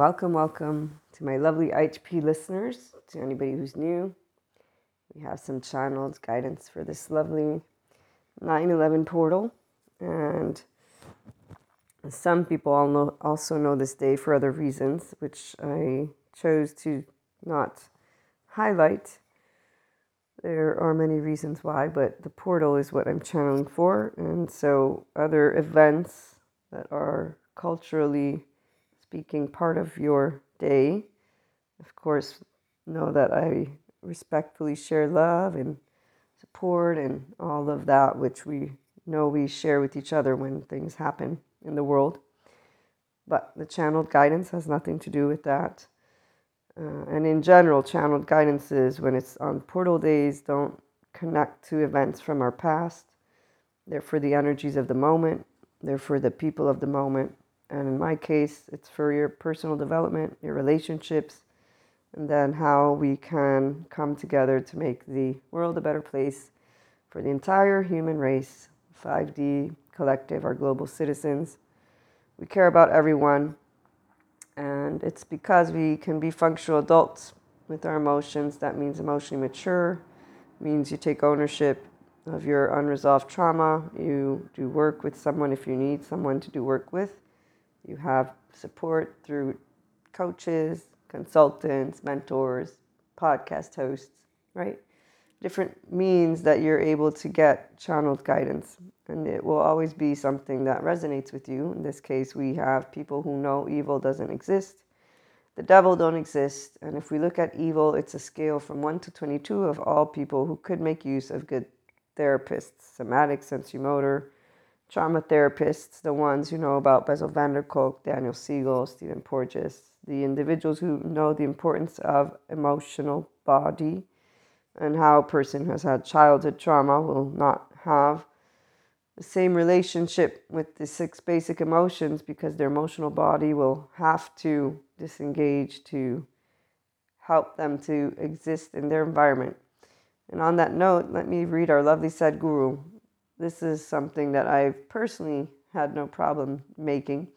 Welcome, welcome to my lovely IHP listeners, to anybody who's new. We have some channeled guidance for this lovely 9 11 portal. And some people all know, also know this day for other reasons, which I chose to not highlight. There are many reasons why, but the portal is what I'm channeling for. And so, other events that are culturally speaking part of your day. Of course, know that I respectfully share love and support and all of that, which we know we share with each other when things happen in the world. But the channeled guidance has nothing to do with that. Uh, and in general, channeled guidances, when it's on portal days, don't connect to events from our past. They're for the energies of the moment, they're for the people of the moment, and in my case, it's for your personal development, your relationships, and then how we can come together to make the world a better place for the entire human race, 5D collective, our global citizens. We care about everyone, and it's because we can be functional adults with our emotions. That means emotionally mature, means you take ownership of your unresolved trauma. You do work with someone if you need someone to do work with you have support through coaches, consultants, mentors, podcast hosts, right? Different means that you're able to get channeled guidance. And it will always be something that resonates with you. In this case, we have people who know evil doesn't exist, the devil don't exist. And if we look at evil, it's a scale from 1 to 22 of all people who could make use of good therapists, somatic, sensory-motor, trauma therapists, the ones who know about Bessel van der Kolk, Daniel Siegel, Stephen Porges, the individuals who know the importance of emotional body and how a person who has had childhood trauma will not have the same relationship with the six basic emotions because their emotional body will have to disengage to help them to exist in their environment. And on that note, let me read our lovely Sadhguru, this is something that I've personally had no problem making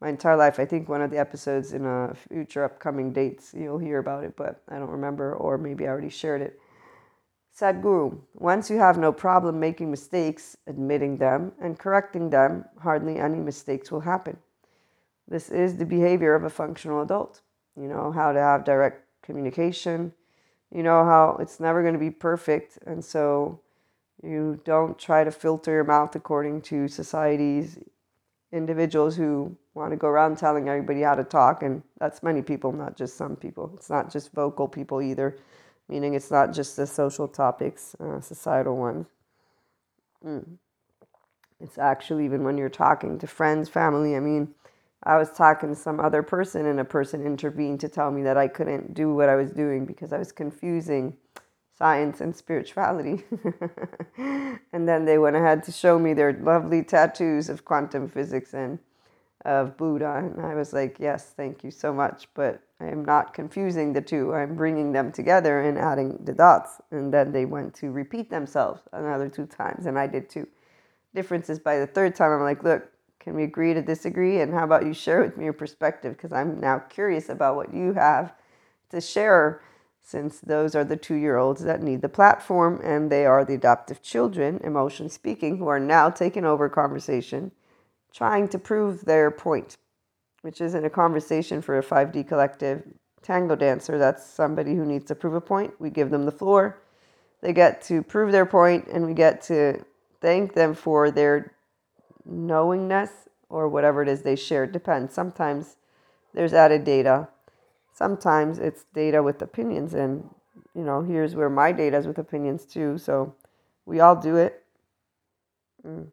my entire life. I think one of the episodes in a future upcoming dates, you'll hear about it, but I don't remember, or maybe I already shared it. Sadhguru, once you have no problem making mistakes, admitting them, and correcting them, hardly any mistakes will happen. This is the behavior of a functional adult. You know how to have direct communication. You know how it's never going to be perfect. And so you don't try to filter your mouth according to society's individuals who want to go around telling everybody how to talk. And that's many people, not just some people. It's not just vocal people either, meaning it's not just the social topics, uh, societal ones. Mm. It's actually even when you're talking to friends, family. I mean, I was talking to some other person, and a person intervened to tell me that I couldn't do what I was doing because I was confusing science and spirituality. and then they went ahead to show me their lovely tattoos of quantum physics and of Buddha. And I was like, yes, thank you so much. But I am not confusing the two. I'm bringing them together and adding the dots. And then they went to repeat themselves another two times. And I did too. Differences by the third time, I'm like, look, can we agree to disagree? And how about you share with me your perspective? Because I'm now curious about what you have to share since those are the two year olds that need the platform and they are the adoptive children, emotion speaking, who are now taking over conversation, trying to prove their point, which isn't a conversation for a 5D collective tango dancer. That's somebody who needs to prove a point. We give them the floor, they get to prove their point, and we get to thank them for their knowingness or whatever it is they share. It depends. Sometimes there's added data sometimes it's data with opinions and you know here's where my data is with opinions too. So we all do it. Mm.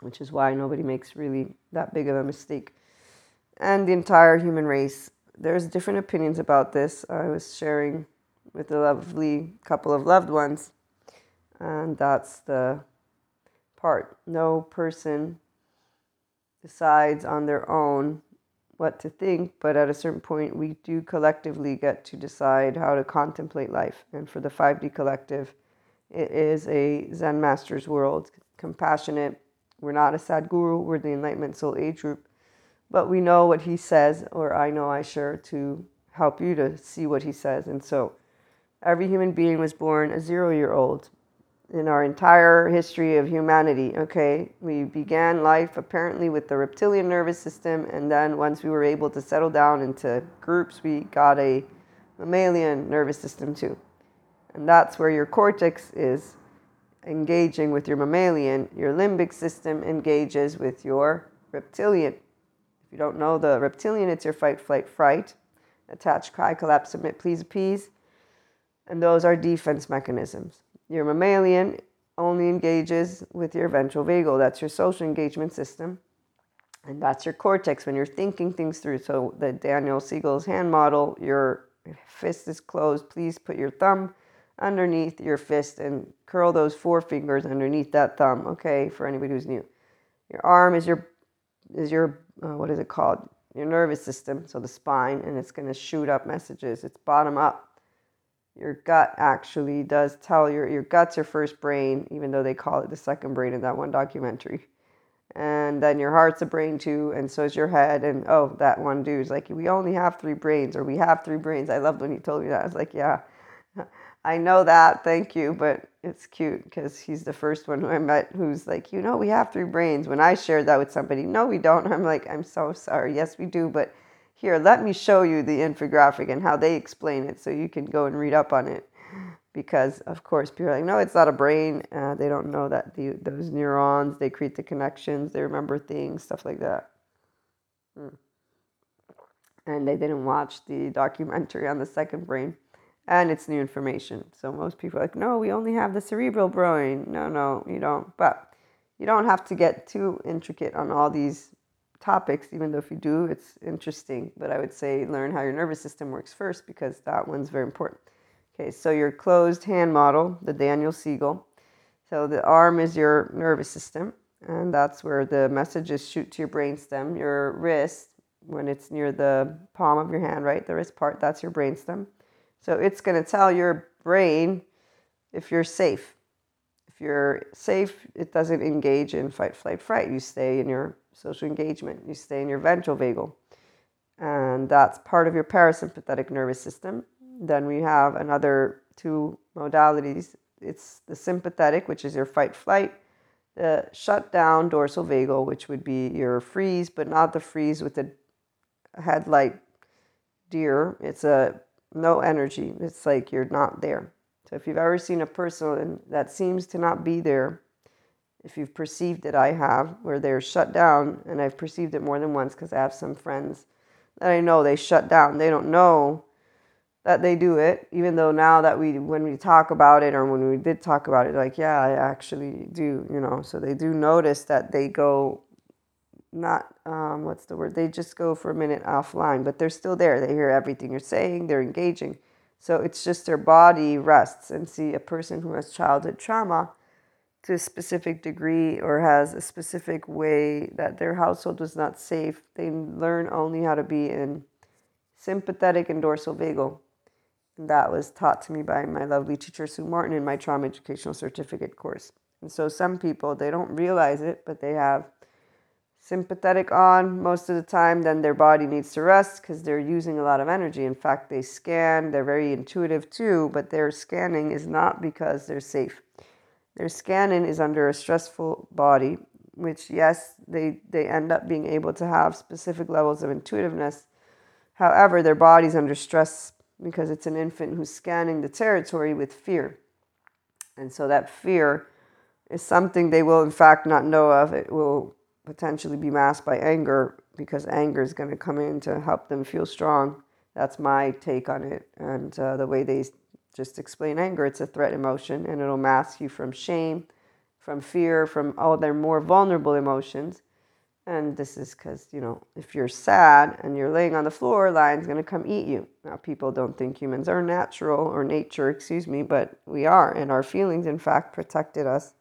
which is why nobody makes really that big of a mistake. And the entire human race there's different opinions about this. I was sharing with a lovely couple of loved ones and that's the part. No person decides on their own what to think, but at a certain point, we do collectively get to decide how to contemplate life. And for the 5D collective, it is a Zen master's world, compassionate. We're not a Sadhguru, we're the Enlightenment Soul Age group, but we know what he says, or I know I share to help you to see what he says. And so every human being was born a zero year old in our entire history of humanity. Okay, we began life apparently with the reptilian nervous system, and then once we were able to settle down into groups, we got a mammalian nervous system too. And that's where your cortex is engaging with your mammalian. Your limbic system engages with your reptilian. If you don't know the reptilian, it's your fight, flight, fright. Attach, cry, collapse, submit, please, appease. And those are defense mechanisms. Your mammalian only engages with your ventral vagal. That's your social engagement system. And that's your cortex when you're thinking things through. So, the Daniel Siegel's hand model, your fist is closed. Please put your thumb underneath your fist and curl those four fingers underneath that thumb. Okay, for anybody who's new. Your arm is your is your uh, what is it called? Your nervous system, so the spine, and it's going to shoot up messages. It's bottom up your gut actually does tell your your gut's your first brain, even though they call it the second brain in that one documentary. And then your heart's a brain too, and so is your head. And oh, that one dude's like, we only have three brains, or we have three brains. I loved when he told me that. I was like, yeah, I know that, thank you, but it's cute because he's the first one who I met who's like, you know, we have three brains. When I shared that with somebody, no, we don't. I'm like, I'm so sorry. Yes, we do, but here, let me show you the infographic and how they explain it so you can go and read up on it. Because, of course, people are like, no, it's not a brain. Uh, they don't know that the, those neurons, they create the connections, they remember things, stuff like that. Hmm. And they didn't watch the documentary on the second brain. And it's new information. So most people are like, no, we only have the cerebral brain. No, no, you don't. But you don't have to get too intricate on all these topics, even though if you do, it's interesting. But I would say learn how your nervous system works first because that one's very important. Okay, so your closed hand model, the Daniel Siegel. So the arm is your nervous system, and that's where the messages shoot to your brainstem. Your wrist, when it's near the palm of your hand, right, the wrist part, that's your brainstem. So it's going to tell your brain if you're safe. If you're safe, it doesn't engage in fight, flight, fright. You stay in your social engagement. You stay in your ventral vagal. And that's part of your parasympathetic nervous system. Then we have another two modalities. It's the sympathetic, which is your fight flight, the shut down dorsal vagal, which would be your freeze, but not the freeze with the headlight deer. It's a no energy. It's like you're not there. So if you've ever seen a person that seems to not be there, if you've perceived it, I have, where they're shut down, and I've perceived it more than once because I have some friends that I know they shut down. They don't know that they do it, even though now that we, when we talk about it, or when we did talk about it, like, yeah, I actually do, you know. So they do notice that they go, not, um, what's the word? They just go for a minute offline, but they're still there. They hear everything you're saying, they're engaging. So it's just their body rests. And see, a person who has childhood trauma to a specific degree or has a specific way that their household was not safe, they learn only how to be in sympathetic and dorsal vagal. And that was taught to me by my lovely teacher Sue Martin in my trauma educational certificate course. And so some people they don't realize it, but they have sympathetic on most of the time, then their body needs to rest because they're using a lot of energy. In fact, they scan, they're very intuitive too, but their scanning is not because they're safe. Their scanning is under a stressful body, which, yes, they, they end up being able to have specific levels of intuitiveness. However, their body's under stress because it's an infant who's scanning the territory with fear. And so that fear is something they will, in fact, not know of. It will potentially be masked by anger because anger is going to come in to help them feel strong. That's my take on it. And uh, the way they just explain anger. It's a threat emotion and it'll mask you from shame, from fear, from all their more vulnerable emotions. And this is because, you know, if you're sad and you're laying on the floor, lion's going to come eat you. Now, people don't think humans are natural or nature, excuse me, but we are. And our feelings, in fact, protected us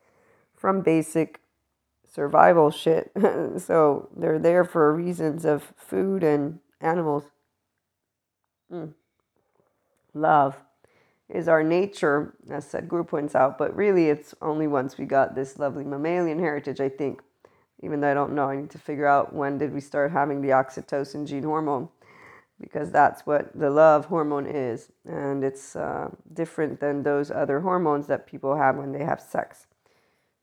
from basic survival shit. so they're there for reasons of food and animals. Mm. Love is our nature, as Sadhguru points out, but really it's only once we got this lovely mammalian heritage, I think. even though I don't know. I need to figure out when did we start having the oxytocin gene hormone because that's what the love hormone is. And it's uh, different than those other hormones that people have when they have sex.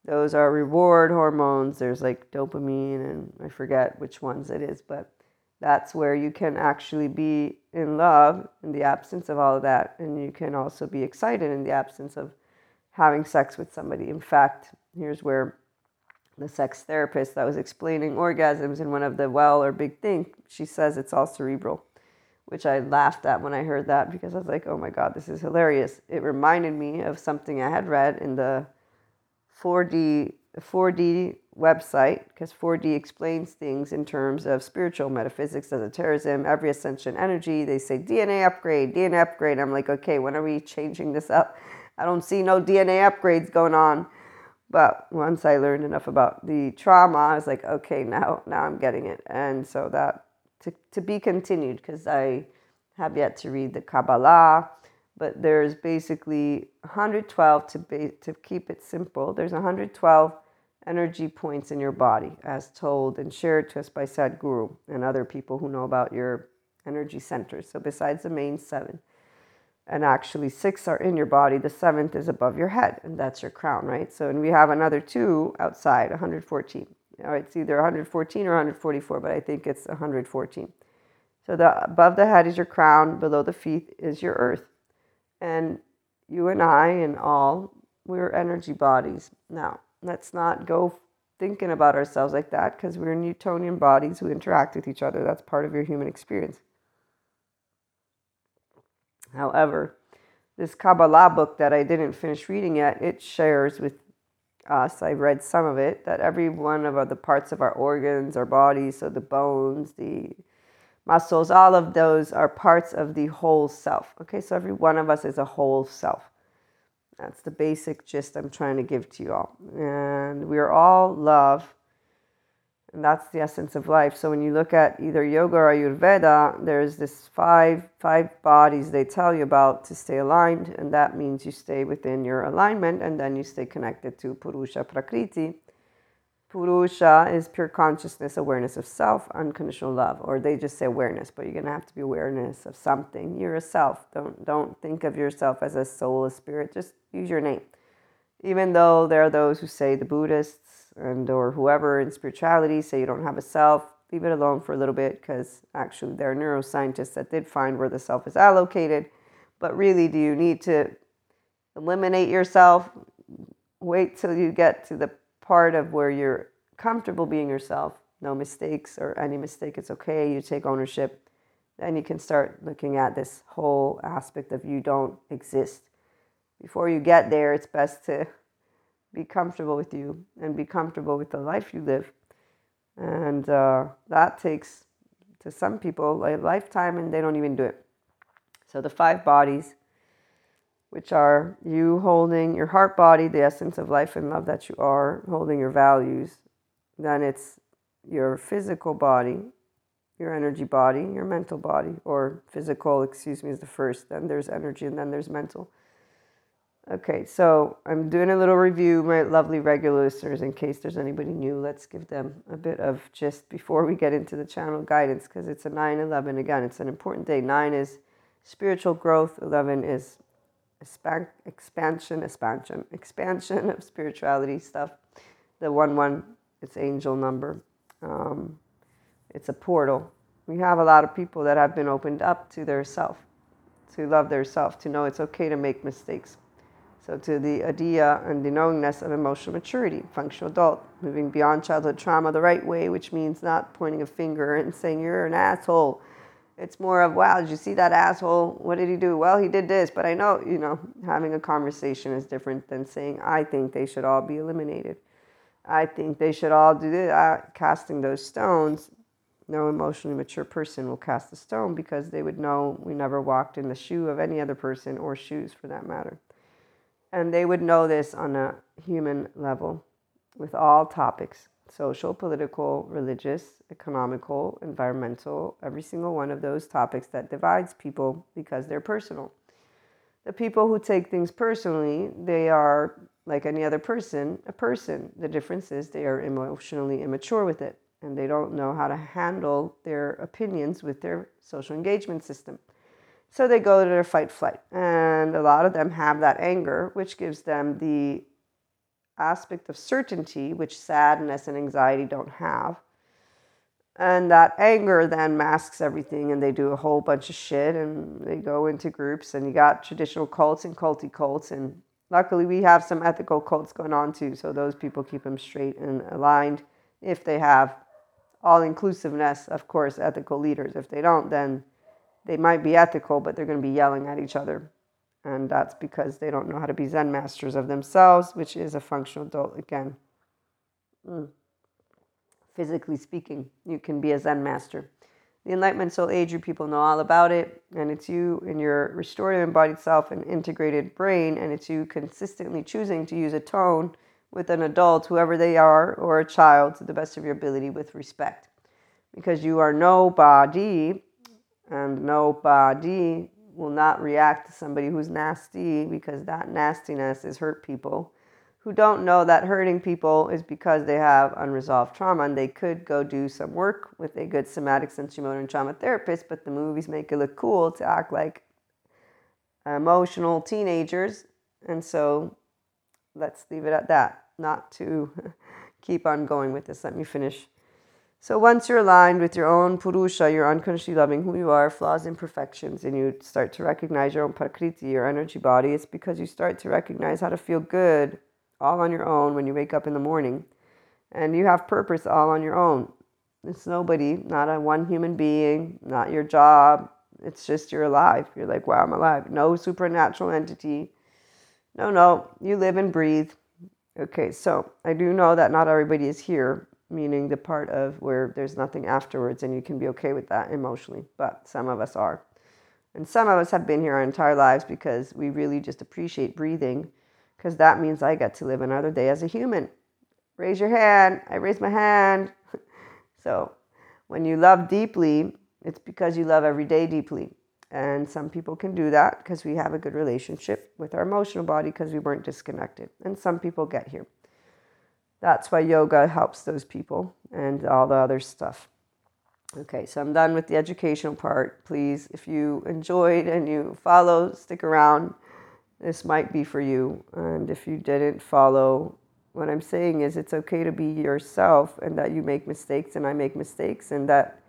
Those are reward hormones. There's like dopamine, and I forget which ones it is, but that's where you can actually be in love in the absence of all of that. And you can also be excited in the absence of having sex with somebody. In fact, here's where the sex therapist that was explaining orgasms in one of the well or big thing, she says it's all cerebral, which I laughed at when I heard that because I was like, oh my God, this is hilarious. It reminded me of something I had read in the 4D 4D website because 4D explains things in terms of spiritual metaphysics, esotericism, every ascension energy. They say DNA upgrade, DNA upgrade. I'm like, okay, when are we changing this up? I don't see no DNA upgrades going on. But once I learned enough about the trauma, I was like, okay, now now I'm getting it. And so that to, to be continued because I have yet to read the Kabbalah, but there's basically 112 to to keep it simple. There's 112 energy points in your body, as told and shared to us by Sadhguru and other people who know about your energy centers. So besides the main seven, and actually six are in your body. The seventh is above your head, and that's your crown, right? So, and we have another two outside, 114. All right, it's either 114 or 144, but I think it's 114. So the above the head is your crown, below the feet is your earth, and you and I and all we're energy bodies. Now, let's not go thinking about ourselves like that because we're Newtonian bodies who interact with each other. That's part of your human experience. However, this Kabbalah book that I didn't finish reading yet, it shares with us, I read some of it, that every one of the parts of our organs, our bodies, so the bones, the muscles, all of those are parts of the whole self. Okay, so every one of us is a whole self. That's the basic gist I'm trying to give to you all. And we are all love and that's the essence of life. So when you look at either yoga or Ayurveda, there's this five five bodies they tell you about to stay aligned, and that means you stay within your alignment, and then you stay connected to Purusha Prakriti. Purusha is pure consciousness, awareness of self, unconditional love, or they just say awareness, but you're gonna have to be awareness of something. You're a self. Don't don't think of yourself as a soul, a spirit. Just use your name. Even though there are those who say the Buddhists and or whoever in spirituality say you don't have a self leave it alone for a little bit because actually there are neuroscientists that did find where the self is allocated but really do you need to eliminate yourself wait till you get to the part of where you're comfortable being yourself no mistakes or any mistake it's okay you take ownership then you can start looking at this whole aspect of you don't exist before you get there it's best to be comfortable with you and be comfortable with the life you live. And uh, that takes, to some people, a lifetime and they don't even do it. So the five bodies, which are you holding your heart body, the essence of life and love that you are, holding your values. Then it's your physical body, your energy body, your mental body, or physical, excuse me, is the first. Then there's energy and then there's mental. Okay, so I'm doing a little review, my lovely regular listeners, in case there's anybody new. Let's give them a bit of just before we get into the channel guidance because it's a 9 11. Again, it's an important day. 9 is spiritual growth, 11 is expansion, expansion, expansion of spirituality stuff. The 1 1, it's angel number. Um, it's a portal. We have a lot of people that have been opened up to their self, to love their self, to know it's okay to make mistakes so to the idea and the knowingness of emotional maturity, functional adult, moving beyond childhood trauma the right way, which means not pointing a finger and saying you're an asshole. It's more of, wow, did you see that asshole? What did he do? Well, he did this, but I know, you know, having a conversation is different than saying, I think they should all be eliminated. I think they should all do that. Uh, casting those stones, no emotionally mature person will cast a stone because they would know we never walked in the shoe of any other person or shoes for that matter. And they would know this on a human level with all topics social, political, religious, economical, environmental, every single one of those topics that divides people because they're personal. The people who take things personally, they are like any other person, a person. The difference is they are emotionally immature with it and they don't know how to handle their opinions with their social engagement system. So they go to their fight flight. And a lot of them have that anger, which gives them the aspect of certainty, which sadness and anxiety don't have. And that anger then masks everything, and they do a whole bunch of shit and they go into groups. And you got traditional cults and culty cults. And luckily, we have some ethical cults going on too. So those people keep them straight and aligned if they have all inclusiveness, of course, ethical leaders. If they don't, then they might be ethical, but they're going to be yelling at each other. And that's because they don't know how to be Zen masters of themselves, which is a functional adult again. Mm. Physically speaking, you can be a Zen master. The Enlightenment Soul Age group people know all about it, and it's you in your restorative embodied self and integrated brain, and it's you consistently choosing to use a tone with an adult, whoever they are, or a child to the best of your ability with respect. Because you are nobody, and nobody will not react to somebody who's nasty because that nastiness is hurt people who don't know that hurting people is because they have unresolved trauma and they could go do some work with a good somatic sensory motor and trauma therapist, but the movies make it look cool to act like emotional teenagers. And so let's leave it at that, not to keep on going with this. Let me finish. So once you're aligned with your own purusha, you're unconsciously loving who you are, flaws, imperfections, and you start to recognize your own prakriti, your energy body, it's because you start to recognize how to feel good all on your own when you wake up in the morning. And you have purpose all on your own. It's nobody, not a one human being, not your job. It's just you're alive. You're like, wow, I'm alive. No supernatural entity. No, no, you live and breathe. Okay, so I do know that not everybody is here, meaning the part of where there's nothing afterwards and you can be okay with that emotionally, but some of us are. And some of us have been here our entire lives because we really just appreciate breathing because that means I get to live another day as a human. Raise your hand. I raise my hand. so when you love deeply, it's because you love every day deeply. And some people can do that because we have a good relationship with our emotional body because we weren't disconnected. And some people get here. That's why yoga helps those people and all the other stuff. Okay, so I'm done with the educational part. Please, if you enjoyed and you follow, stick around. This might be for you. And if you didn't follow, what I'm saying is it's okay to be yourself and that you make mistakes and I make mistakes and that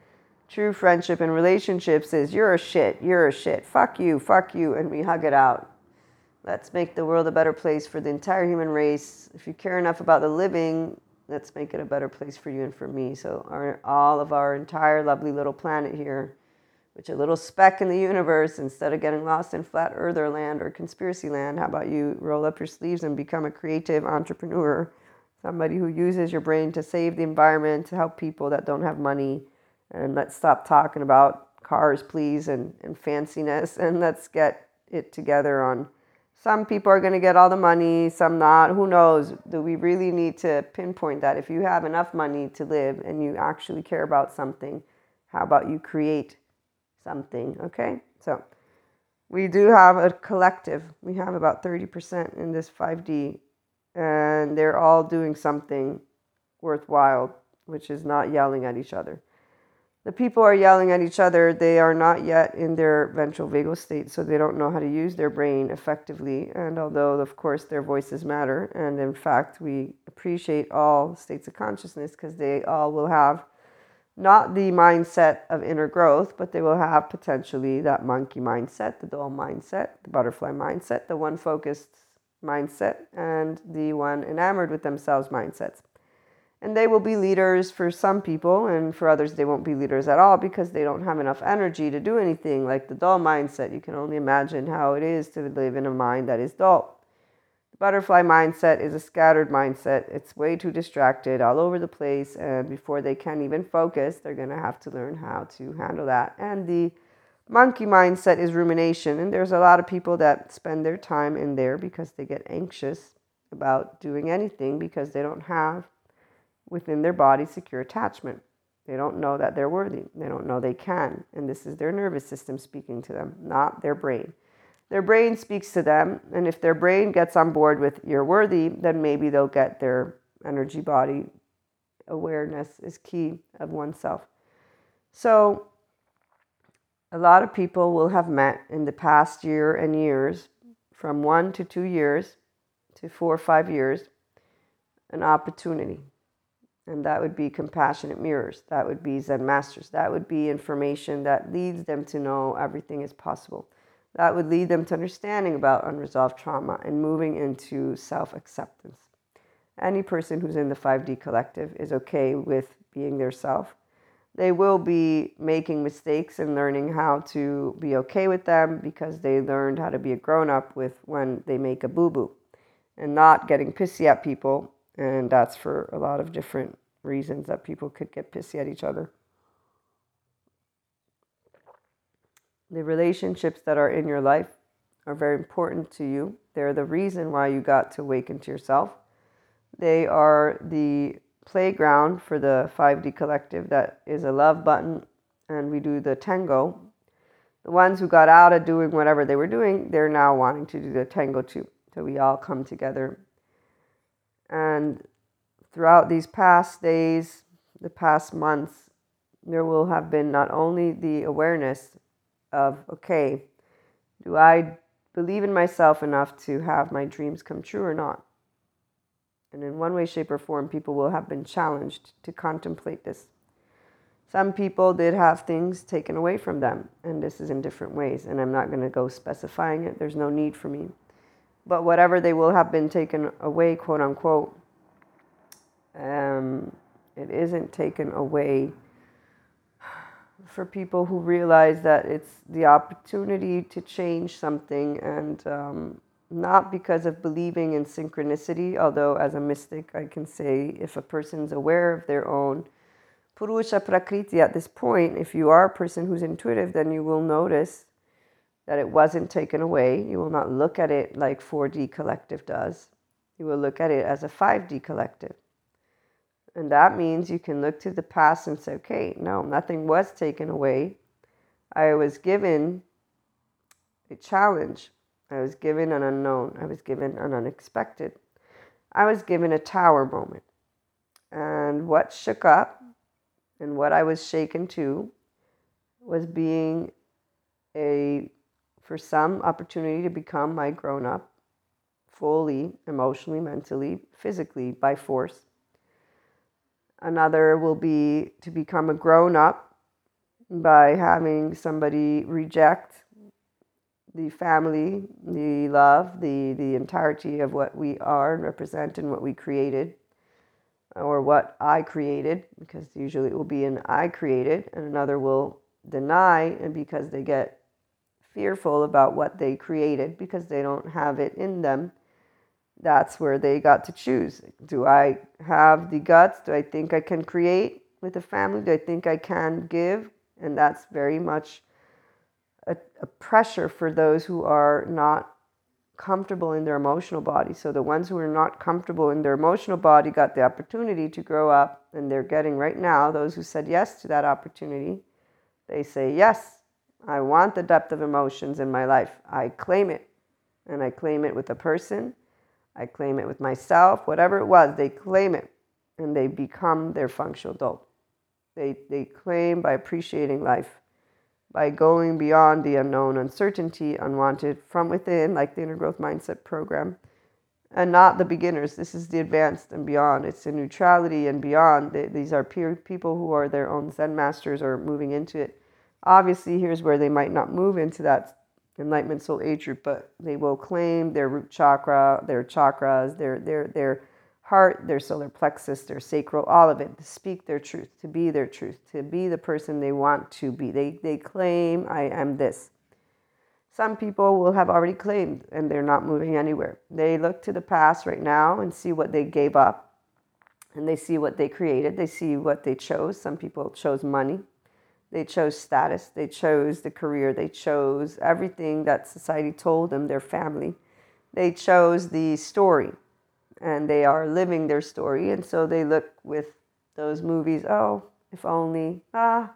True friendship and relationships is you're a shit, you're a shit, fuck you, fuck you, and we hug it out. Let's make the world a better place for the entire human race. If you care enough about the living, let's make it a better place for you and for me. So, our, all of our entire lovely little planet here, which a little speck in the universe, instead of getting lost in flat earther land or conspiracy land, how about you roll up your sleeves and become a creative entrepreneur? Somebody who uses your brain to save the environment, to help people that don't have money and let's stop talking about cars, please, and, and fanciness, and let's get it together on some people are going to get all the money, some not. Who knows? Do we really need to pinpoint that? If you have enough money to live and you actually care about something, how about you create something? Okay, so we do have a collective. We have about 30% in this 5D, and they're all doing something worthwhile, which is not yelling at each other the people are yelling at each other. They are not yet in their ventral vagal state, so they don't know how to use their brain effectively. And although, of course, their voices matter, and in fact, we appreciate all states of consciousness because they all will have not the mindset of inner growth, but they will have potentially that monkey mindset, the doll mindset, the butterfly mindset, the one focused mindset, and the one enamored with themselves mindsets and they will be leaders for some people and for others they won't be leaders at all because they don't have enough energy to do anything. Like the dull mindset you can only imagine how it is to live in a mind that is dull. The butterfly mindset is a scattered mindset. It's way too distracted all over the place and before they can even focus they're going to have to learn how to handle that. And the monkey mindset is rumination and there's a lot of people that spend their time in there because they get anxious about doing anything because they don't have within their body secure attachment. They don't know that they're worthy. They don't know they can. And this is their nervous system speaking to them, not their brain. their brain speaks to them. And if their brain gets on board with you're worthy, then maybe they'll get their energy body awareness is key of oneself. So, a lot of people will have met in the past year and years, from one to two years to four or five years, an opportunity. And that would be compassionate mirrors. That would be Zen masters. That would be information that leads them to know everything is possible. That would lead them to understanding about unresolved trauma and moving into self acceptance. Any person who's in the 5D collective is okay with being their self. They will be making mistakes and learning how to be okay with them because they learned how to be a grown up with when they make a boo boo and not getting pissy at people. And that's for a lot of different reasons that people could get pissy at each other. The relationships that are in your life are very important to you. They're the reason why you got to awaken to yourself. They are the playground for the 5D collective that is a love button, and we do the tango. The ones who got out of doing whatever they were doing, they're now wanting to do the tango too. So we all come together. And throughout these past days, the past months, there will have been not only the awareness of, okay, do I believe in myself enough to have my dreams come true or not? And in one way, shape, or form, people will have been challenged to contemplate this. Some people did have things taken away from them, and this is in different ways. And I'm not going to go specifying it, there's no need for me. But whatever they will have been taken away, quote unquote, um, it isn't taken away for people who realize that it's the opportunity to change something and um, not because of believing in synchronicity, although as a mystic, I can say if a person's aware of their own Purusha Prakriti at this point, if you are a person who's intuitive, then you will notice that it wasn't taken away. You will not look at it like 4D collective does. You will look at it as a 5D collective. And that means you can look to the past and say, okay, no, nothing was taken away. I was given a challenge I was given an unknown. I was given an unexpected. I was given a tower moment. And what shook up and what I was shaken to was being a, for some, opportunity to become my grown up fully, emotionally, mentally, physically, by force. Another will be to become a grown up by having somebody reject the family, the love, the, the entirety of what we are and represent and what we created, or what I created, because usually it will be an I created, and another will deny, and because they get fearful about what they created because they don't have it in them, that's where they got to choose. Do I have the guts? Do I think I can create with a family? Do I think I can give? And that's very much a, a pressure for those who are not comfortable in their emotional body. So the ones who are not comfortable in their emotional body got the opportunity to grow up, and they're getting right now, those who said yes to that opportunity, they say, Yes, I want the depth of emotions in my life. I claim it. And I claim it with a person, I claim it with myself, whatever it was, they claim it and they become their functional adult. They, they claim by appreciating life by going beyond the unknown, uncertainty, unwanted from within, like the inner growth mindset program, and not the beginners. This is the advanced and beyond. It's the neutrality and beyond. These are peer people who are their own Zen masters or moving into it. Obviously, here's where they might not move into that enlightenment soul age group, but they will claim their root chakra, their chakras, their their their heart, their solar plexus, their sacral, all of it, to speak their truth, to be their truth, to be the person they want to be. They, they claim, I am this. Some people will have already claimed and they're not moving anywhere. They look to the past right now and see what they gave up and they see what they created. They see what they chose. Some people chose money, they chose status, they chose the career, they chose everything that society told them, their family. They chose the story and they are living their story. And so they look with those movies, oh, if only, ah,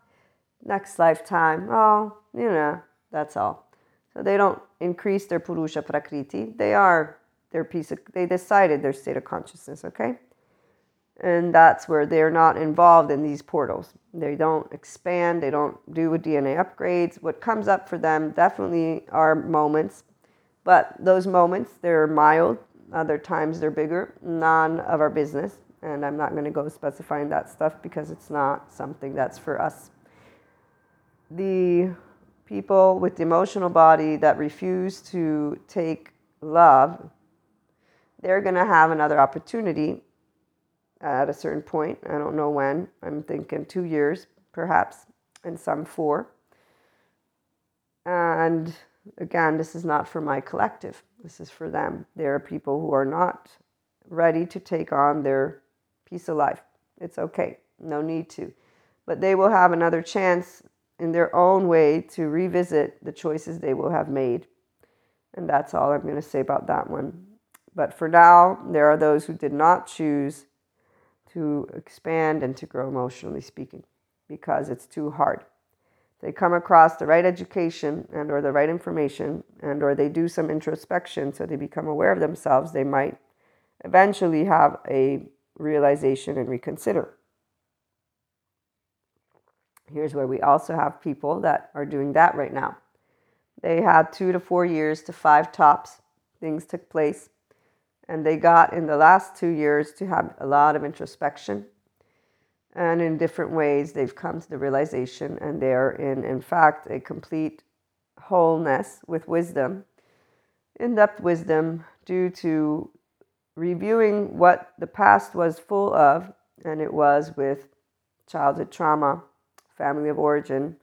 next lifetime, oh, you know, that's all. So they don't increase their Purusha Prakriti. They are their piece of, they decided their state of consciousness, okay? And that's where they're not involved in these portals. They don't expand, they don't do DNA upgrades. What comes up for them definitely are moments, but those moments, they're mild, other times they're bigger, none of our business. And I'm not going to go specifying that stuff because it's not something that's for us. The people with the emotional body that refuse to take love, they're going to have another opportunity at a certain point. I don't know when. I'm thinking two years, perhaps, and some four. And again, this is not for my collective, this is for them. There are people who are not ready to take on their piece of life. It's okay, no need to. But they will have another chance in their own way to revisit the choices they will have made. And that's all I'm going to say about that one. But for now, there are those who did not choose to expand and to grow emotionally speaking because it's too hard. They come across the right education and or the right information and or they do some introspection so they become aware of themselves, they might eventually have a realization and reconsider. Here's where we also have people that are doing that right now. They had two to four years to five tops. Things took place. And they got in the last two years to have a lot of introspection. And in different ways, they've come to the realization, and they're in, in fact, a complete wholeness with wisdom, in depth wisdom, due to reviewing what the past was full of, and it was with childhood trauma, family of origin,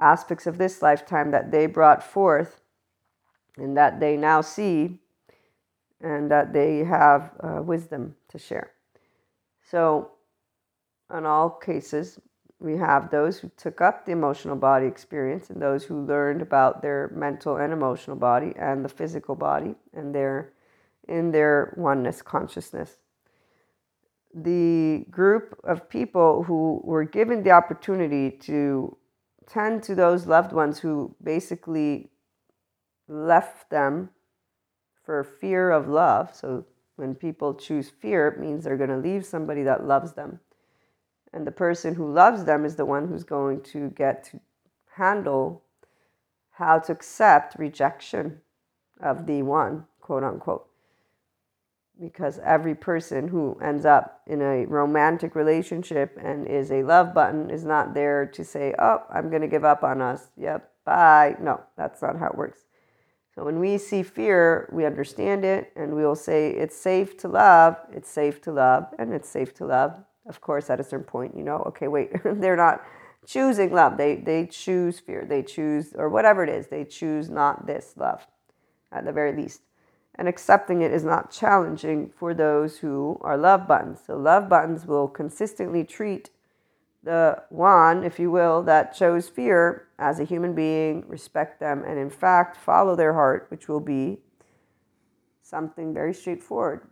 aspects of this lifetime that they brought forth and that they now see and that they have uh, wisdom to share. So, in all cases, we have those who took up the emotional body experience and those who learned about their mental and emotional body and the physical body and their in their oneness consciousness the group of people who were given the opportunity to tend to those loved ones who basically left them for fear of love. So when people choose fear, it means they're going to leave somebody that loves them. And the person who loves them is the one who's going to get to handle how to accept rejection of the one, quote unquote because every person who ends up in a romantic relationship and is a love button is not there to say, Oh, I'm going to give up on us. Yep, bye. No, that's not how it works. So when we see fear, we understand it and we will say, It's safe to love, it's safe to love, and it's safe to love. Of course, at a certain point, you know, okay, wait, they're not choosing love. They, they choose fear. They choose, or whatever it is, they choose not this love at the very least and accepting it is not challenging for those who are love buttons. So, love buttons will consistently treat the one, if you will, that chose fear as a human being, respect them, and in fact follow their heart, which will be something very straightforward.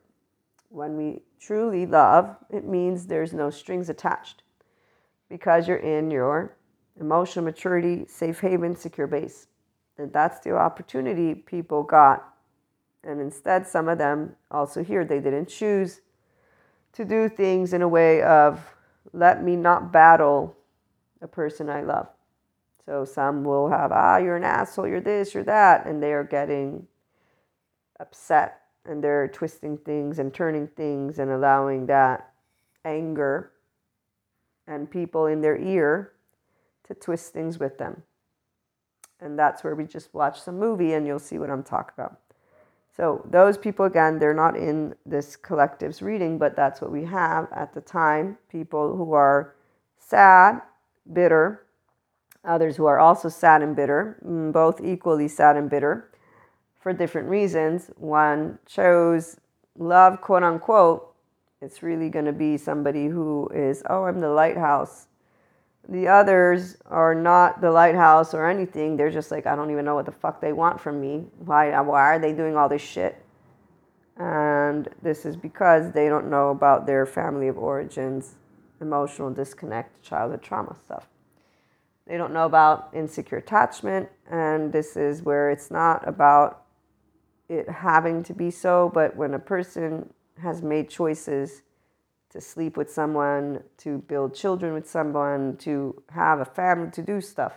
When we truly love, it means there's no strings attached because you're in your emotional maturity, safe haven, secure base. And that's the opportunity people got and instead, some of them also here, they didn't choose to do things in a way of let me not battle a person I love. So some will have, ah, you're an asshole, you're this, you're that, and they are getting upset and they're twisting things and turning things and allowing that anger and people in their ear to twist things with them. And that's where we just watch some movie and you'll see what I'm talking about. So those people, again, they're not in this collective's reading, but that's what we have at the time. People who are sad, bitter, others who are also sad and bitter, mm, both equally sad and bitter for different reasons. One chose love, quote unquote. It's really going to be somebody who is, oh, I'm the lighthouse the others are not the lighthouse or anything. They're just like, I don't even know what the fuck they want from me. Why, why are they doing all this shit? And this is because they don't know about their family of origins, emotional disconnect, childhood trauma stuff. They don't know about insecure attachment, and this is where it's not about it having to be so, but when a person has made choices to sleep with someone, to build children with someone, to have a family, to do stuff.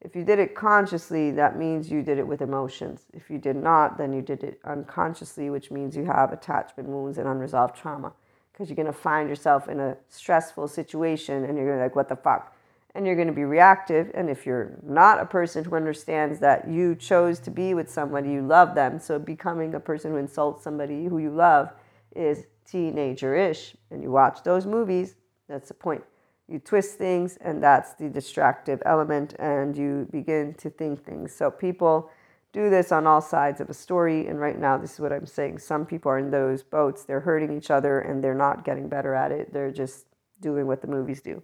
If you did it consciously, that means you did it with emotions. If you did not, then you did it unconsciously, which means you have attachment wounds and unresolved trauma. Because you're going to find yourself in a stressful situation and you're going to be like, what the fuck? And you're going to be reactive. And if you're not a person who understands that you chose to be with somebody, you love them. So becoming a person who insults somebody who you love is teenager ish. And you watch those movies, that's the point. You twist things, and that's the distractive element, and you begin to think things. So people do this on all sides of a story. And right now, this is what I'm saying. Some people are in those boats, they're hurting each other, and they're not getting better at it. They're just doing what the movies do.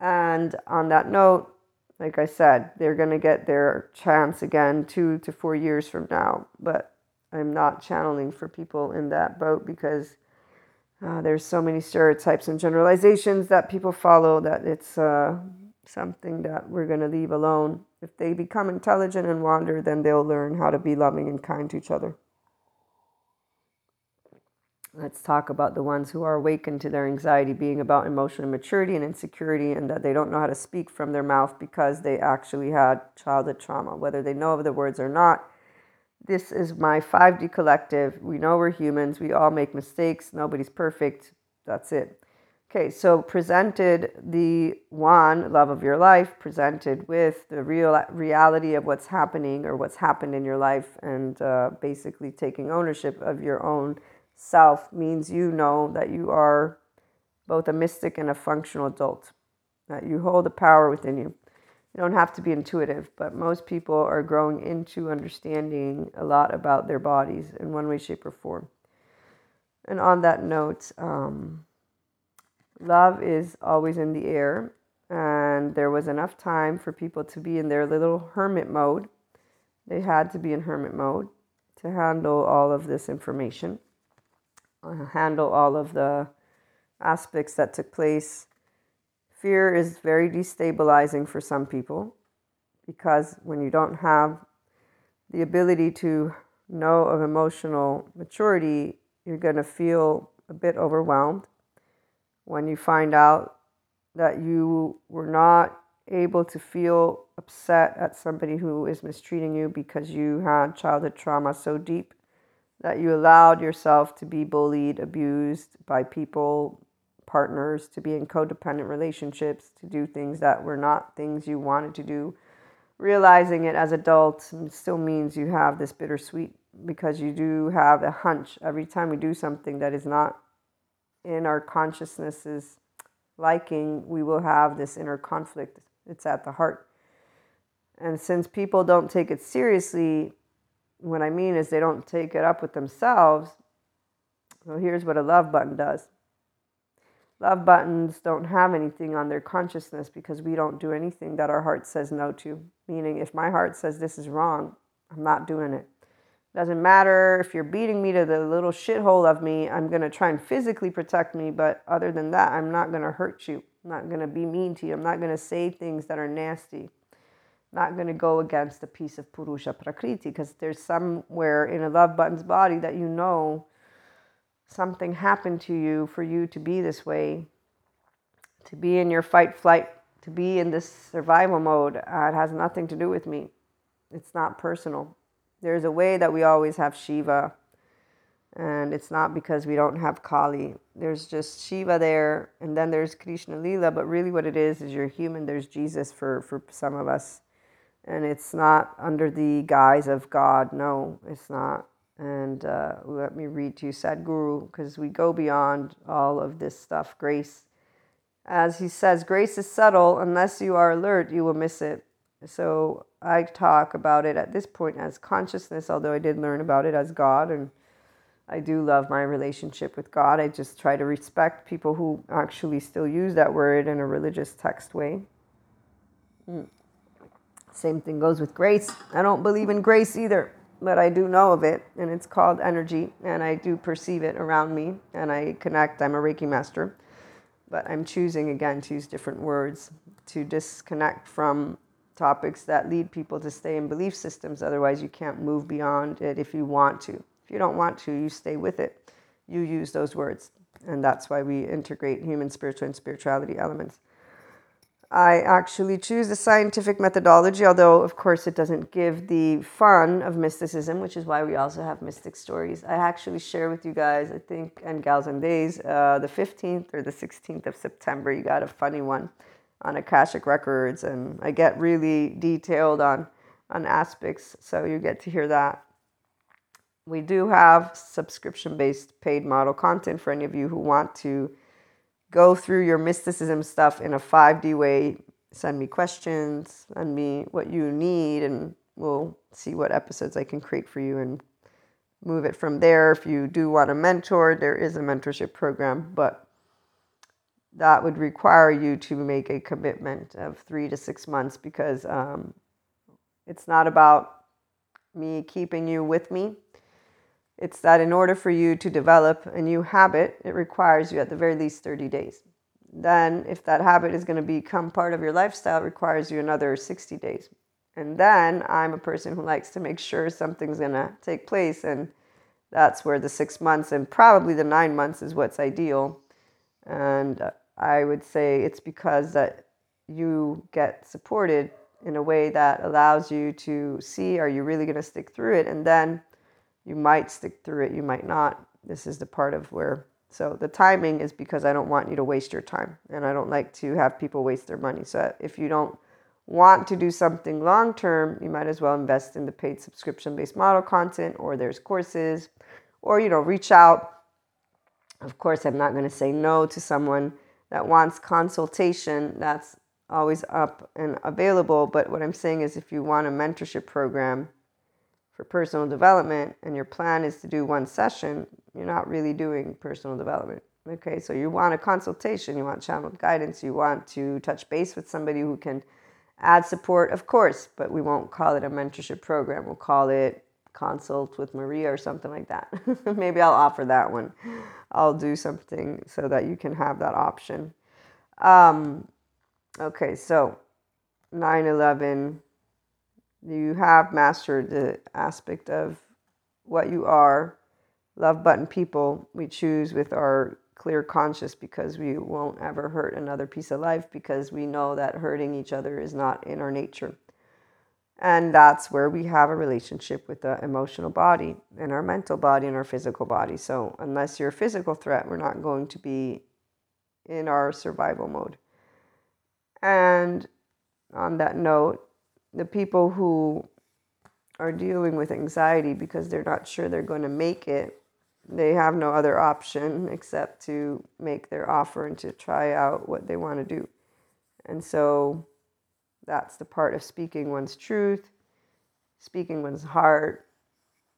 And on that note, like I said, they're going to get their chance again two to four years from now. But I'm not channeling for people in that boat because uh, there's so many stereotypes and generalizations that people follow that it's uh, something that we're going to leave alone. If they become intelligent and wander, then they'll learn how to be loving and kind to each other. Let's talk about the ones who are awakened to their anxiety being about emotional maturity and insecurity, and that they don't know how to speak from their mouth because they actually had childhood trauma, whether they know of the words or not this is my 5D collective. We know we're humans. We all make mistakes. Nobody's perfect. That's it. Okay, so presented the one love of your life, presented with the real reality of what's happening or what's happened in your life, and uh, basically taking ownership of your own self means you know that you are both a mystic and a functional adult, that you hold the power within you. You don't have to be intuitive, but most people are growing into understanding a lot about their bodies in one way, shape, or form. And on that note, um, love is always in the air, and there was enough time for people to be in their little hermit mode. They had to be in hermit mode to handle all of this information, uh, handle all of the aspects that took place fear is very destabilizing for some people because when you don't have the ability to know of emotional maturity, you're going to feel a bit overwhelmed when you find out that you were not able to feel upset at somebody who is mistreating you because you had childhood trauma so deep that you allowed yourself to be bullied, abused by people partners, to be in codependent relationships, to do things that were not things you wanted to do. Realizing it as adults still means you have this bittersweet because you do have a hunch every time we do something that is not in our consciousness's liking, we will have this inner conflict. It's at the heart. And since people don't take it seriously, what I mean is they don't take it up with themselves. Well, here's what a love button does love buttons don't have anything on their consciousness because we don't do anything that our heart says no to. Meaning, if my heart says this is wrong, I'm not doing it. Doesn't matter if you're beating me to the little shithole of me, I'm going to try and physically protect me, but other than that, I'm not going to hurt you. I'm not going to be mean to you. I'm not going to say things that are nasty. I'm not going to go against a piece of Purusha Prakriti because there's somewhere in a love button's body that you know something happened to you for you to be this way, to be in your fight flight, to be in this survival mode. Uh, it has nothing to do with me. It's not personal. There's a way that we always have Shiva, and it's not because we don't have Kali. There's just Shiva there, and then there's Krishna Lila, but really what it is is you're human. There's Jesus for, for some of us. And it's not under the guise of God. No, it's not. And uh, let me read to you Sadhguru, because we go beyond all of this stuff. Grace, as he says, grace is subtle. Unless you are alert, you will miss it. So I talk about it at this point as consciousness, although I did learn about it as God. And I do love my relationship with God. I just try to respect people who actually still use that word in a religious text way. Mm. Same thing goes with grace. I don't believe in grace either but I do know of it, and it's called energy, and I do perceive it around me, and I connect. I'm a Reiki master. but I'm choosing again to use different words to disconnect from topics that lead people to stay in belief systems. Otherwise, you can't move beyond it if you want to. If you don't want to, you stay with it. You use those words. And that's why we integrate human, spiritual, and spirituality elements. I actually choose the scientific methodology, although, of course, it doesn't give the fun of mysticism, which is why we also have mystic stories. I actually share with you guys, I think, and gals and days, uh, the 15th or the 16th of September, you got a funny one on Akashic Records, and I get really detailed on, on aspects, so you get to hear that. We do have subscription based paid model content for any of you who want to go through your mysticism stuff in a 5D way. Send me questions, send me what you need, and we'll see what episodes I can create for you and move it from there. If you do want a mentor, there is a mentorship program, but that would require you to make a commitment of three to six months because um, it's not about me keeping you with me. It's that in order for you to develop a new habit, it requires you at the very least 30 days. Then, if that habit is going to become part of your lifestyle, it requires you another 60 days. And then I'm a person who likes to make sure something's going to take place. And that's where the six months and probably the nine months is what's ideal. And I would say it's because that you get supported in a way that allows you to see are you really going to stick through it and then you might stick through it, you might not. This is the part of where, so the timing is because I don't want you to waste your time and I don't like to have people waste their money. So if you don't want to do something long term, you might as well invest in the paid subscription based model content or there's courses or, you know, reach out. Of course, I'm not going to say no to someone that wants consultation. That's always up and available. But what I'm saying is if you want a mentorship program, for personal development and your plan is to do one session, you're not really doing personal development. Okay, so you want a consultation, you want channeled guidance, you want to touch base with somebody who can add support, of course, but we won't call it a mentorship program. We'll call it consult with Maria or something like that. Maybe I'll offer that one. I'll do something so that you can have that option. Um, okay, so 9 11 you have mastered the aspect of what you are. Love button people, we choose with our clear conscience because we won't ever hurt another piece of life because we know that hurting each other is not in our nature. And that's where we have a relationship with the emotional body and our mental body and our physical body. So, unless you're a physical threat, we're not going to be in our survival mode. And on that note, the people who are dealing with anxiety because they're not sure they're going to make it, they have no other option except to make their offer and to try out what they want to do. And so that's the part of speaking one's truth, speaking one's heart,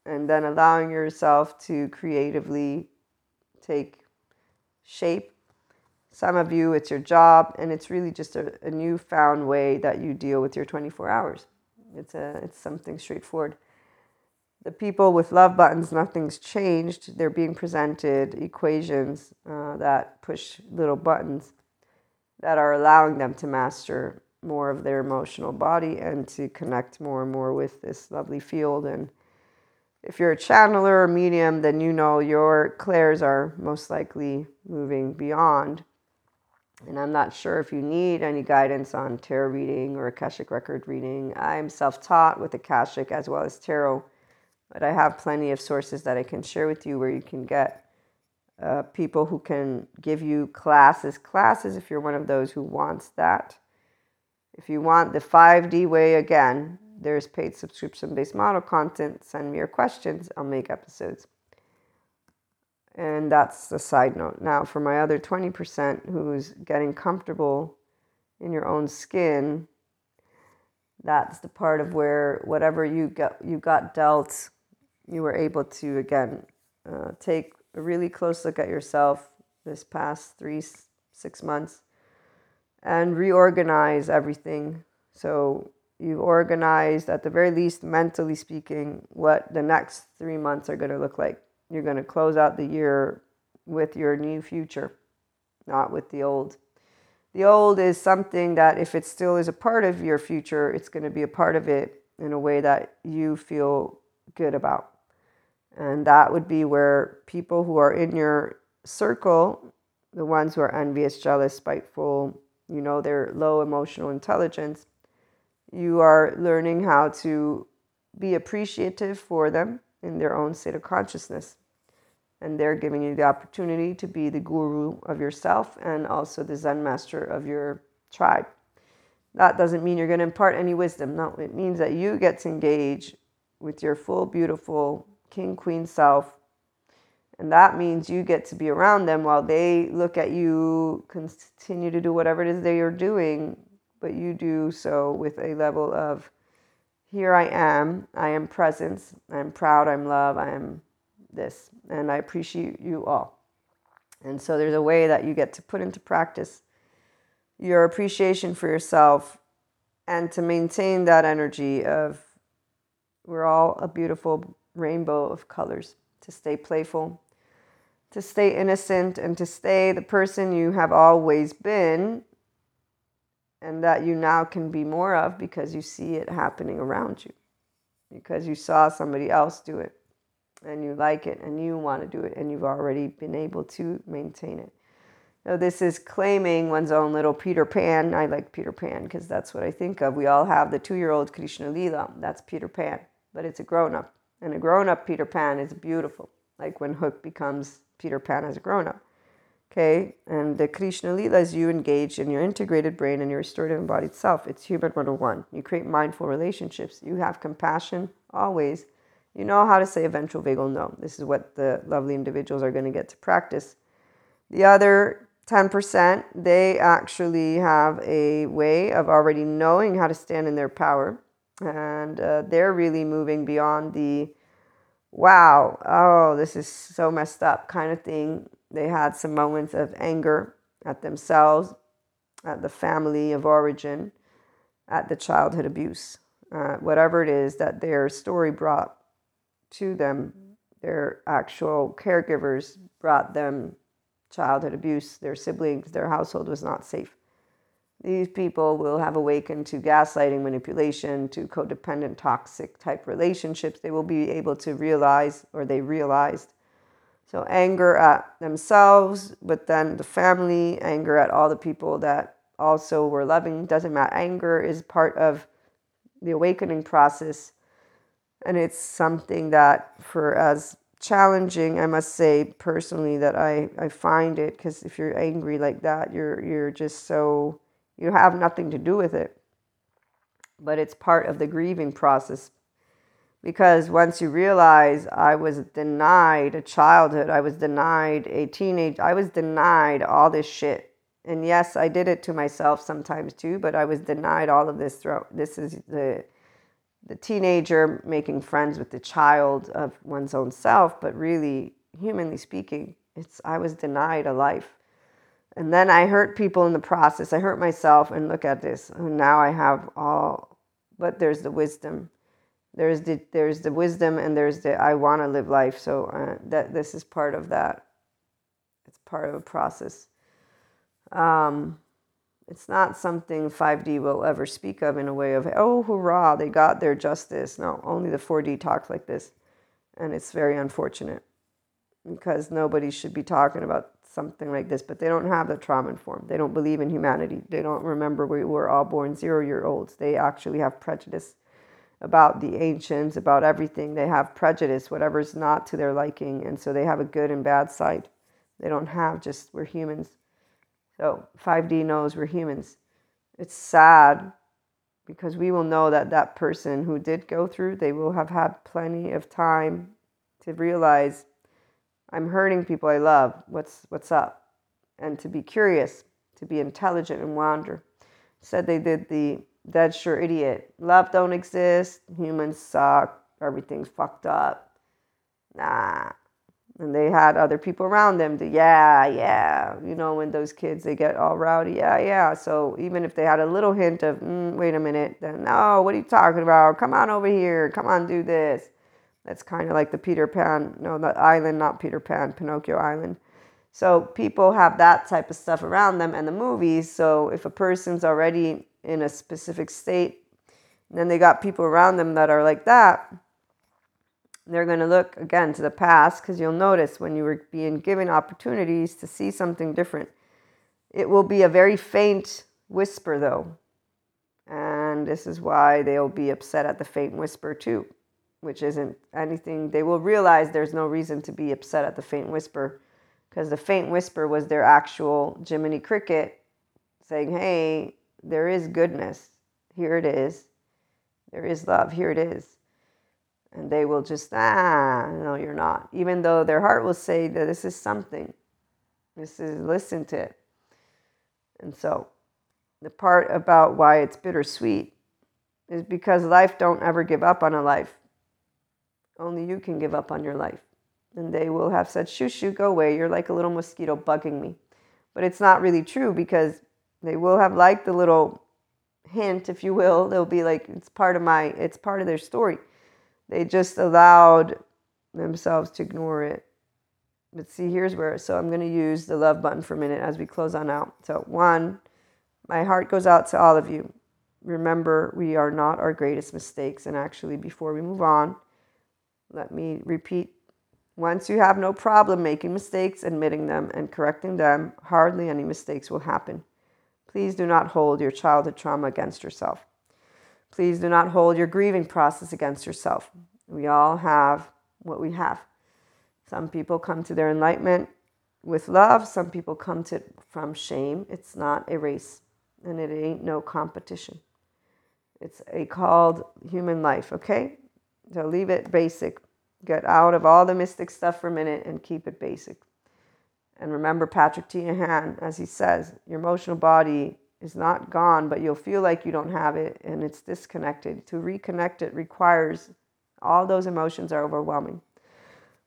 and then allowing yourself to creatively take shape some of you, it's your job, and it's really just a, a newfound way that you deal with your 24 hours. It's, a, it's something straightforward. The people with love buttons, nothing's changed. They're being presented equations uh, that push little buttons that are allowing them to master more of their emotional body and to connect more and more with this lovely field. And if you're a channeler or medium, then you know your clairs are most likely moving beyond and I'm not sure if you need any guidance on tarot reading or Akashic record reading. I'm self taught with Akashic as well as tarot, but I have plenty of sources that I can share with you where you can get uh, people who can give you classes. Classes, if you're one of those who wants that. If you want the 5D way again, there's paid subscription based model content. Send me your questions, I'll make episodes. And that's the side note. Now, for my other 20% who's getting comfortable in your own skin, that's the part of where whatever you got, you got dealt, you were able to, again, uh, take a really close look at yourself this past three, six months and reorganize everything. So you've organized, at the very least, mentally speaking, what the next three months are going to look like you're going to close out the year with your new future. not with the old. The old is something that, if it still is a part of your future, it's going to be a part of it in a way that you feel good about. And that would be where people who are in your circle, the ones who are envious, jealous, spiteful, you know, they're low emotional intelligence, you are learning how to be appreciative for them in their own state of consciousness. And they're giving you the opportunity to be the guru of yourself and also the Zen master of your tribe. That doesn't mean you're going to impart any wisdom. No, it means that you get to engage with your full, beautiful king, queen self. And that means you get to be around them while they look at you, continue to do whatever it is they are doing, but you do so with a level of here I am, I am presence, I'm proud, I'm love, I am this, and I appreciate you all. And so there's a way that you get to put into practice your appreciation for yourself and to maintain that energy of we're all a beautiful rainbow of colors, to stay playful, to stay innocent, and to stay the person you have always been and that you now can be more of because you see it happening around you, because you saw somebody else do it and you like it and you want to do it and you've already been able to maintain it. So this is claiming one's own little Peter Pan. I like Peter Pan because that's what I think of. We all have the two-year-old Krishna Lila. That's Peter Pan, but it's a grown-up. And a grown-up Peter Pan is beautiful, like when Hook becomes Peter Pan as a grown-up. Okay, and the Krishna Lila is you engage in your integrated brain and your restorative embodied self. It's human 101. You create mindful relationships. You have compassion always. You know how to say eventual vagal no. This is what the lovely individuals are going to get to practice. The other 10%, they actually have a way of already knowing how to stand in their power. And uh, they're really moving beyond the wow, oh, this is so messed up kind of thing they had some moments of anger at themselves, at the family of origin, at the childhood abuse, uh, whatever it is that their story brought to them, their actual caregivers brought them childhood abuse, their siblings, their household was not safe. These people will have awakened to gaslighting, manipulation, to codependent, toxic type relationships. They will be able to realize, or they realized, so anger at themselves, but then the family, anger at all the people that also were loving. Doesn't matter. Anger is part of the awakening process. And it's something that for as challenging, I must say personally that I, I find it because if you're angry like that, you're you're just so you have nothing to do with it. But it's part of the grieving process because once you realize I was denied a childhood, I was denied a teenage, I was denied all this shit. And yes, I did it to myself sometimes too, but I was denied all of this throughout. This is the the teenager making friends with the child of one's own self, but really, humanly speaking, it's I was denied a life. And then I hurt people in the process. I hurt myself, and look at this. And now I have all, but there's the wisdom there's the there's the wisdom and there's the I want to live life. So uh, that this is part of that. It's part of a process. Um, it's not something 5D will ever speak of in a way of oh hurrah they got their justice. No, only the 4D talks like this, and it's very unfortunate because nobody should be talking about something like this. But they don't have the trauma informed. They don't believe in humanity. They don't remember we were all born zero year olds. They actually have prejudice about the ancients, about everything. They have prejudice, whatever's not to their liking. And so they have a good and bad side. They don't have just, we're humans. So 5D knows we're humans. It's sad because we will know that that person who did go through, they will have had plenty of time to realize I'm hurting people I love. What's, what's up? And to be curious, to be intelligent and wander. Said they did the that's your idiot. Love don't exist. Humans suck. Everything's fucked up. Nah. And they had other people around them to, yeah, yeah. You know, when those kids, they get all rowdy, yeah, yeah. So even if they had a little hint of, mm, wait a minute, then, no, what are you talking about? Come on over here. Come on, do this. That's kind of like the Peter Pan, no, the island, not Peter Pan, Pinocchio Island. So people have that type of stuff around them and the movies. So if a person's already in a specific state, and then they got people around them that are like that, they're going to look again to the past because you'll notice when you were being given opportunities to see something different. It will be a very faint whisper, though. And this is why they'll be upset at the faint whisper, too, which isn't anything. They will realize there's no reason to be upset at the faint whisper because the faint whisper was their actual Jiminy Cricket saying, Hey, there is goodness. Here it is. There is love. Here it is. And they will just, ah, no, you're not. Even though their heart will say that this is something. This is, listen to it. And so the part about why it's bittersweet is because life don't ever give up on a life. Only you can give up on your life and they will have said, shoo, shoo, go away. You're like a little mosquito bugging me. But it's not really true because they will have liked the little hint, if you will. They'll be like, it's part of my, it's part of their story. They just allowed themselves to ignore it. But see, here's where, so I'm going to use the love button for a minute as we close on out. So, one, my heart goes out to all of you. Remember, we are not our greatest mistakes. And actually, before we move on, let me repeat once you have no problem making mistakes, admitting them, and correcting them, hardly any mistakes will happen. Please do not hold your childhood trauma against yourself. Please do not hold your grieving process against yourself. We all have what we have. Some people come to their enlightenment with love, some people come to it from shame. It's not a race, and it ain't no competition. It's a called human life, okay? So leave it basic. Get out of all the mystic stuff for a minute and keep it basic. And remember Patrick Teahan, as he says, your emotional body is not gone, but you'll feel like you don't have it and it's disconnected. To reconnect it requires all those emotions are overwhelming.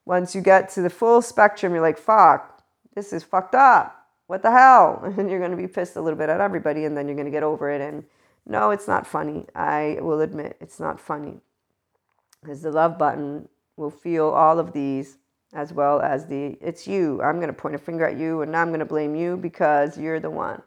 Once you get to the full spectrum, you're like, fuck, this is fucked up. What the hell? And you're going to be pissed a little bit at everybody and then you're going to get over it. And no, it's not funny. I will admit it's not funny. Because the love button will feel all of these as well as the it's you. I'm going to point a finger at you and I'm going to blame you because you're the one.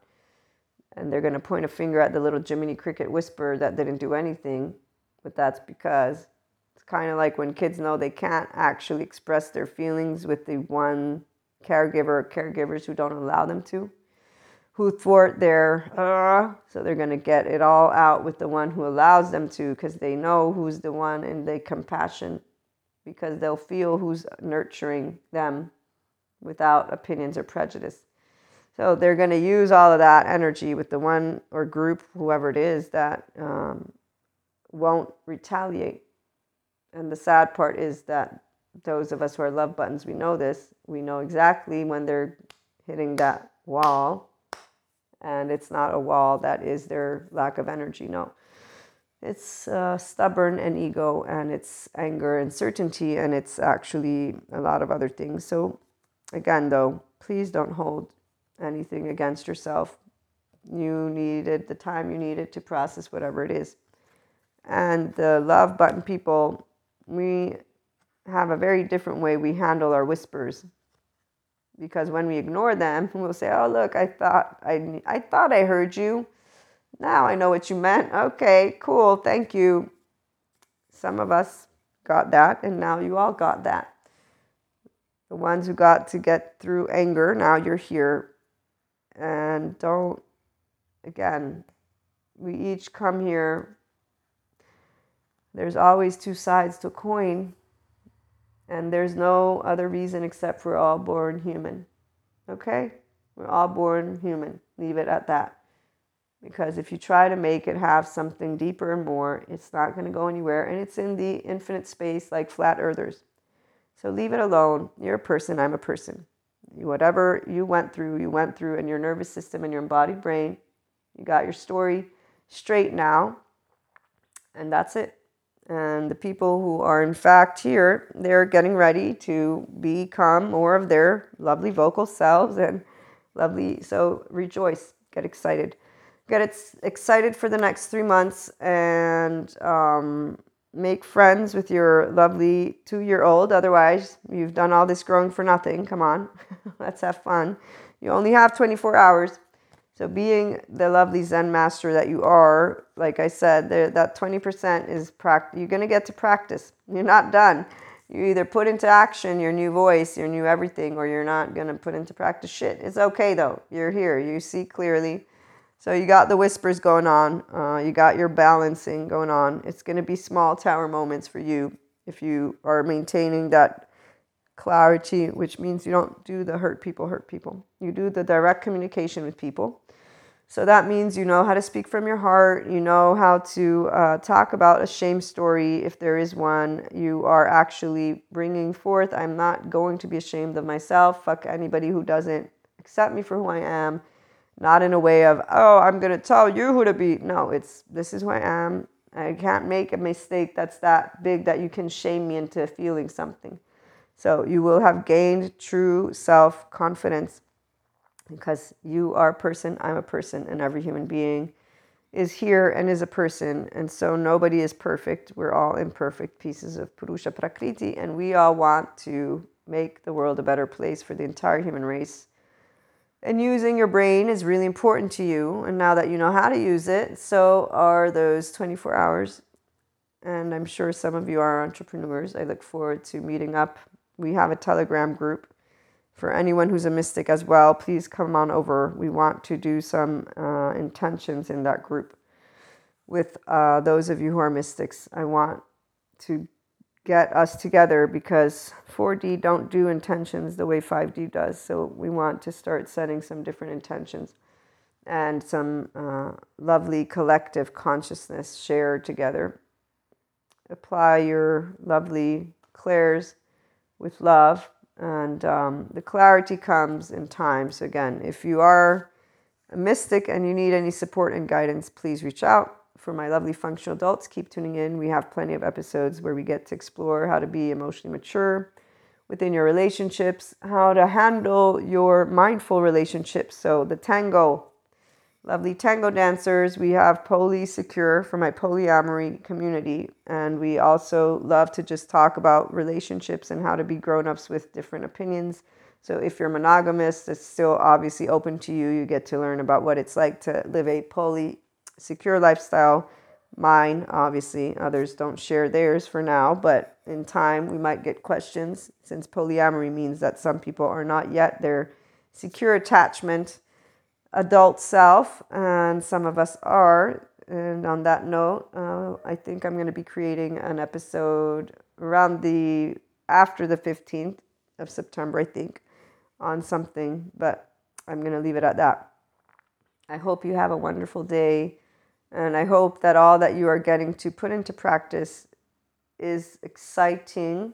And they're going to point a finger at the little Jiminy Cricket whisper that didn't do anything, but that's because it's kind of like when kids know they can't actually express their feelings with the one caregiver or caregivers who don't allow them to, who thwart their, uh, so they're going to get it all out with the one who allows them to because they know who's the one and they compassion because they'll feel who's nurturing them without opinions or prejudice. So they're going to use all of that energy with the one or group, whoever it is, that um, won't retaliate. And the sad part is that those of us who are love buttons, we know this. We know exactly when they're hitting that wall. And it's not a wall that is their lack of energy. No, it's uh, stubborn and ego and it's anger and certainty and it's actually a lot of other things. So again though please don't hold anything against yourself. You needed the time you needed to process whatever it is. And the love button people we have a very different way we handle our whispers. Because when we ignore them we'll say oh look i thought i, I thought i heard you now I know what you meant. Okay, cool. Thank you. Some of us got that, and now you all got that. The ones who got to get through anger, now you're here. And don't, again, we each come here. There's always two sides to a coin, and there's no other reason except we're all born human. Okay? We're all born human. Leave it at that. Because if you try to make it have something deeper and more, it's not going to go anywhere. And it's in the infinite space like flat earthers. So leave it alone. You're a person, I'm a person. Whatever you went through, you went through in your nervous system and your embodied brain. You got your story straight now. And that's it. And the people who are in fact here, they're getting ready to become more of their lovely vocal selves and lovely. So rejoice, get excited get excited for the next three months and um, make friends with your lovely two year old. Otherwise, you've done all this growing for nothing. Come on, let's have fun. You only have 24 hours. So, being the lovely Zen master that you are, like I said, there, that 20% is practice. You're going to get to practice. You're not done. You either put into action your new voice, your new everything, or you're not going to put into practice shit. It's okay though. You're here. You see clearly. So you got the whispers going on. Uh, you got your balancing going on. It's going to be small tower moments for you if you are maintaining that clarity, which means you don't do the hurt people hurt people. You do the direct communication with people. So that means you know how to speak from your heart. You know how to uh, talk about a shame story if there is one. You are actually bringing forth, I'm not going to be ashamed of myself. Fuck anybody who doesn't accept me for who I am not in a way of oh i'm going to tell you who to be. No it's this is who i am. I can't make a mistake that's that big that you can shame me into feeling something. So you will have gained true self confidence because you are a person i'm a person and every human being is here and is a person. And so nobody is perfect. We're all imperfect pieces of purusha prakriti and we all want to make the world a better place for the entire human race and using your brain is really important to you. And now that you know how to use it, so are those 24 hours. And I'm sure some of you are entrepreneurs. I look forward to meeting up. We have a Telegram group for anyone who's a mystic as well. Please come on over. We want to do some uh, intentions in that group with uh, those of you who are mystics. I want to get us together because 4D don't do intentions the way 5D does. So we want to start setting some different intentions and some uh, lovely collective consciousness shared together. Apply your lovely clairs with love, and um, the clarity comes in time. So, again, if you are a mystic and you need any support and guidance, please reach out for my lovely functional adults, keep tuning in. We have plenty of episodes where we get to explore how to be emotionally mature within your relationships, how to handle your mindful relationships. So, the tango, lovely tango dancers. We have Polysecure for my polyamory community. And we also love to just talk about relationships and how to be grown ups with different opinions. So, if you're monogamous, it's still obviously open to you. You get to learn about what it's like to live a poly secure lifestyle. Mine, obviously, others don't share theirs for now, but in time we might get questions since polyamory means that some people are not yet their secure attachment adult self, and some of us are. And on that note, uh, I think I'm going to be creating an episode around the after the 15th of September, I think, on something, but I'm going to leave it at that. I hope you have a wonderful day. And I hope that all that you are getting to put into practice is exciting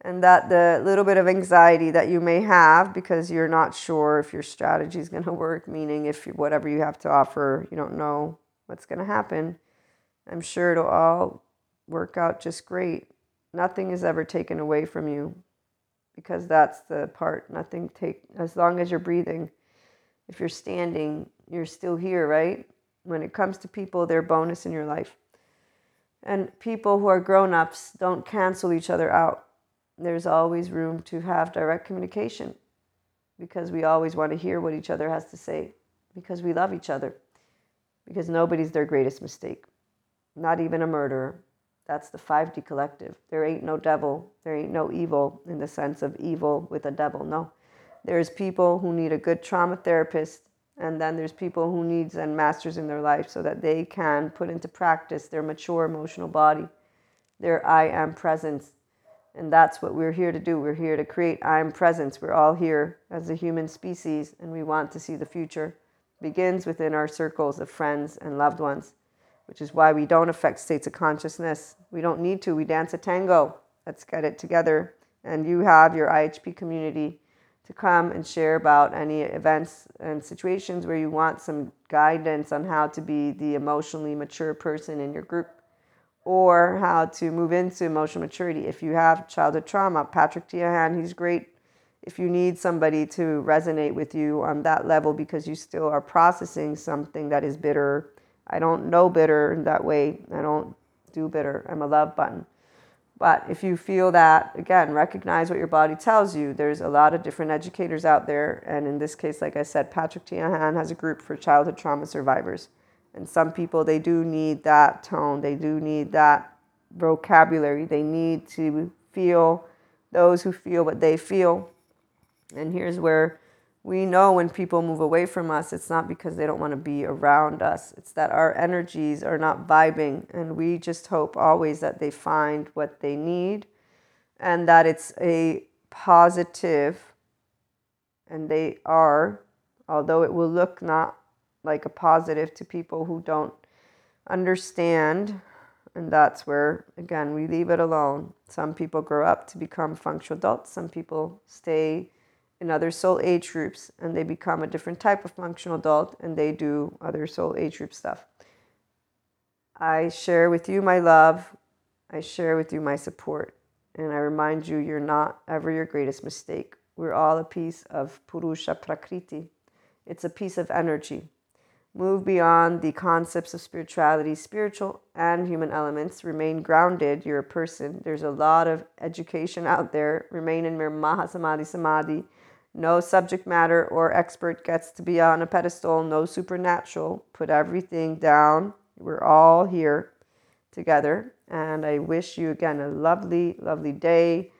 and that the little bit of anxiety that you may have because you're not sure if your strategy is going to work, meaning if whatever you have to offer, you don't know what's going to happen, I'm sure it'll all work out just great. Nothing is ever taken away from you because that's the part. Nothing take as long as you're breathing. If you're standing, you're still here, right? When it comes to people, they're bonus in your life. And people who are grown ups don't cancel each other out. There's always room to have direct communication because we always want to hear what each other has to say because we love each other. Because nobody's their greatest mistake, not even a murderer. That's the 5D collective. There ain't no devil. There ain't no evil in the sense of evil with a devil. No. There's people who need a good trauma therapist and then there's people who need Zen masters in their life so that they can put into practice their mature emotional body, their I am presence. And that's what we're here to do. We're here to create I am presence. We're all here as a human species, and we want to see the future. begins within our circles of friends and loved ones, which is why we don't affect states of consciousness. We don't need to. We dance a tango. Let's get it together. And you have your IHP community to come and share about any events and situations where you want some guidance on how to be the emotionally mature person in your group or how to move into emotional maturity. If you have childhood trauma, Patrick Teahan, he's great. If you need somebody to resonate with you on that level because you still are processing something that is bitter, I don't know bitter in that way. I don't do bitter. I'm a love button. But if you feel that, again, recognize what your body tells you. There's a lot of different educators out there. And in this case, like I said, Patrick Teahan has a group for childhood trauma survivors. And some people, they do need that tone, they do need that vocabulary, they need to feel those who feel what they feel. And here's where we know when people move away from us, it's not because they don't want to be around us. It's that our energies are not vibing. And we just hope always that they find what they need and that it's a positive, and they are, although it will look not like a positive to people who don't understand. And that's where, again, we leave it alone. Some people grow up to become functional adults, some people stay in other soul age groups and they become a different type of functional adult and they do other soul age group stuff. I share with you my love, I share with you my support, and I remind you you're not ever your greatest mistake. We're all a piece of Purusha Prakriti, it's a piece of energy. Move beyond the concepts of spirituality, spiritual and human elements. Remain grounded. You're a person. There's a lot of education out there. Remain in your Mahasamadhi Samadhi no subject matter or expert gets to be on a pedestal, no supernatural. Put everything down. We're all here together. And I wish you again a lovely, lovely day.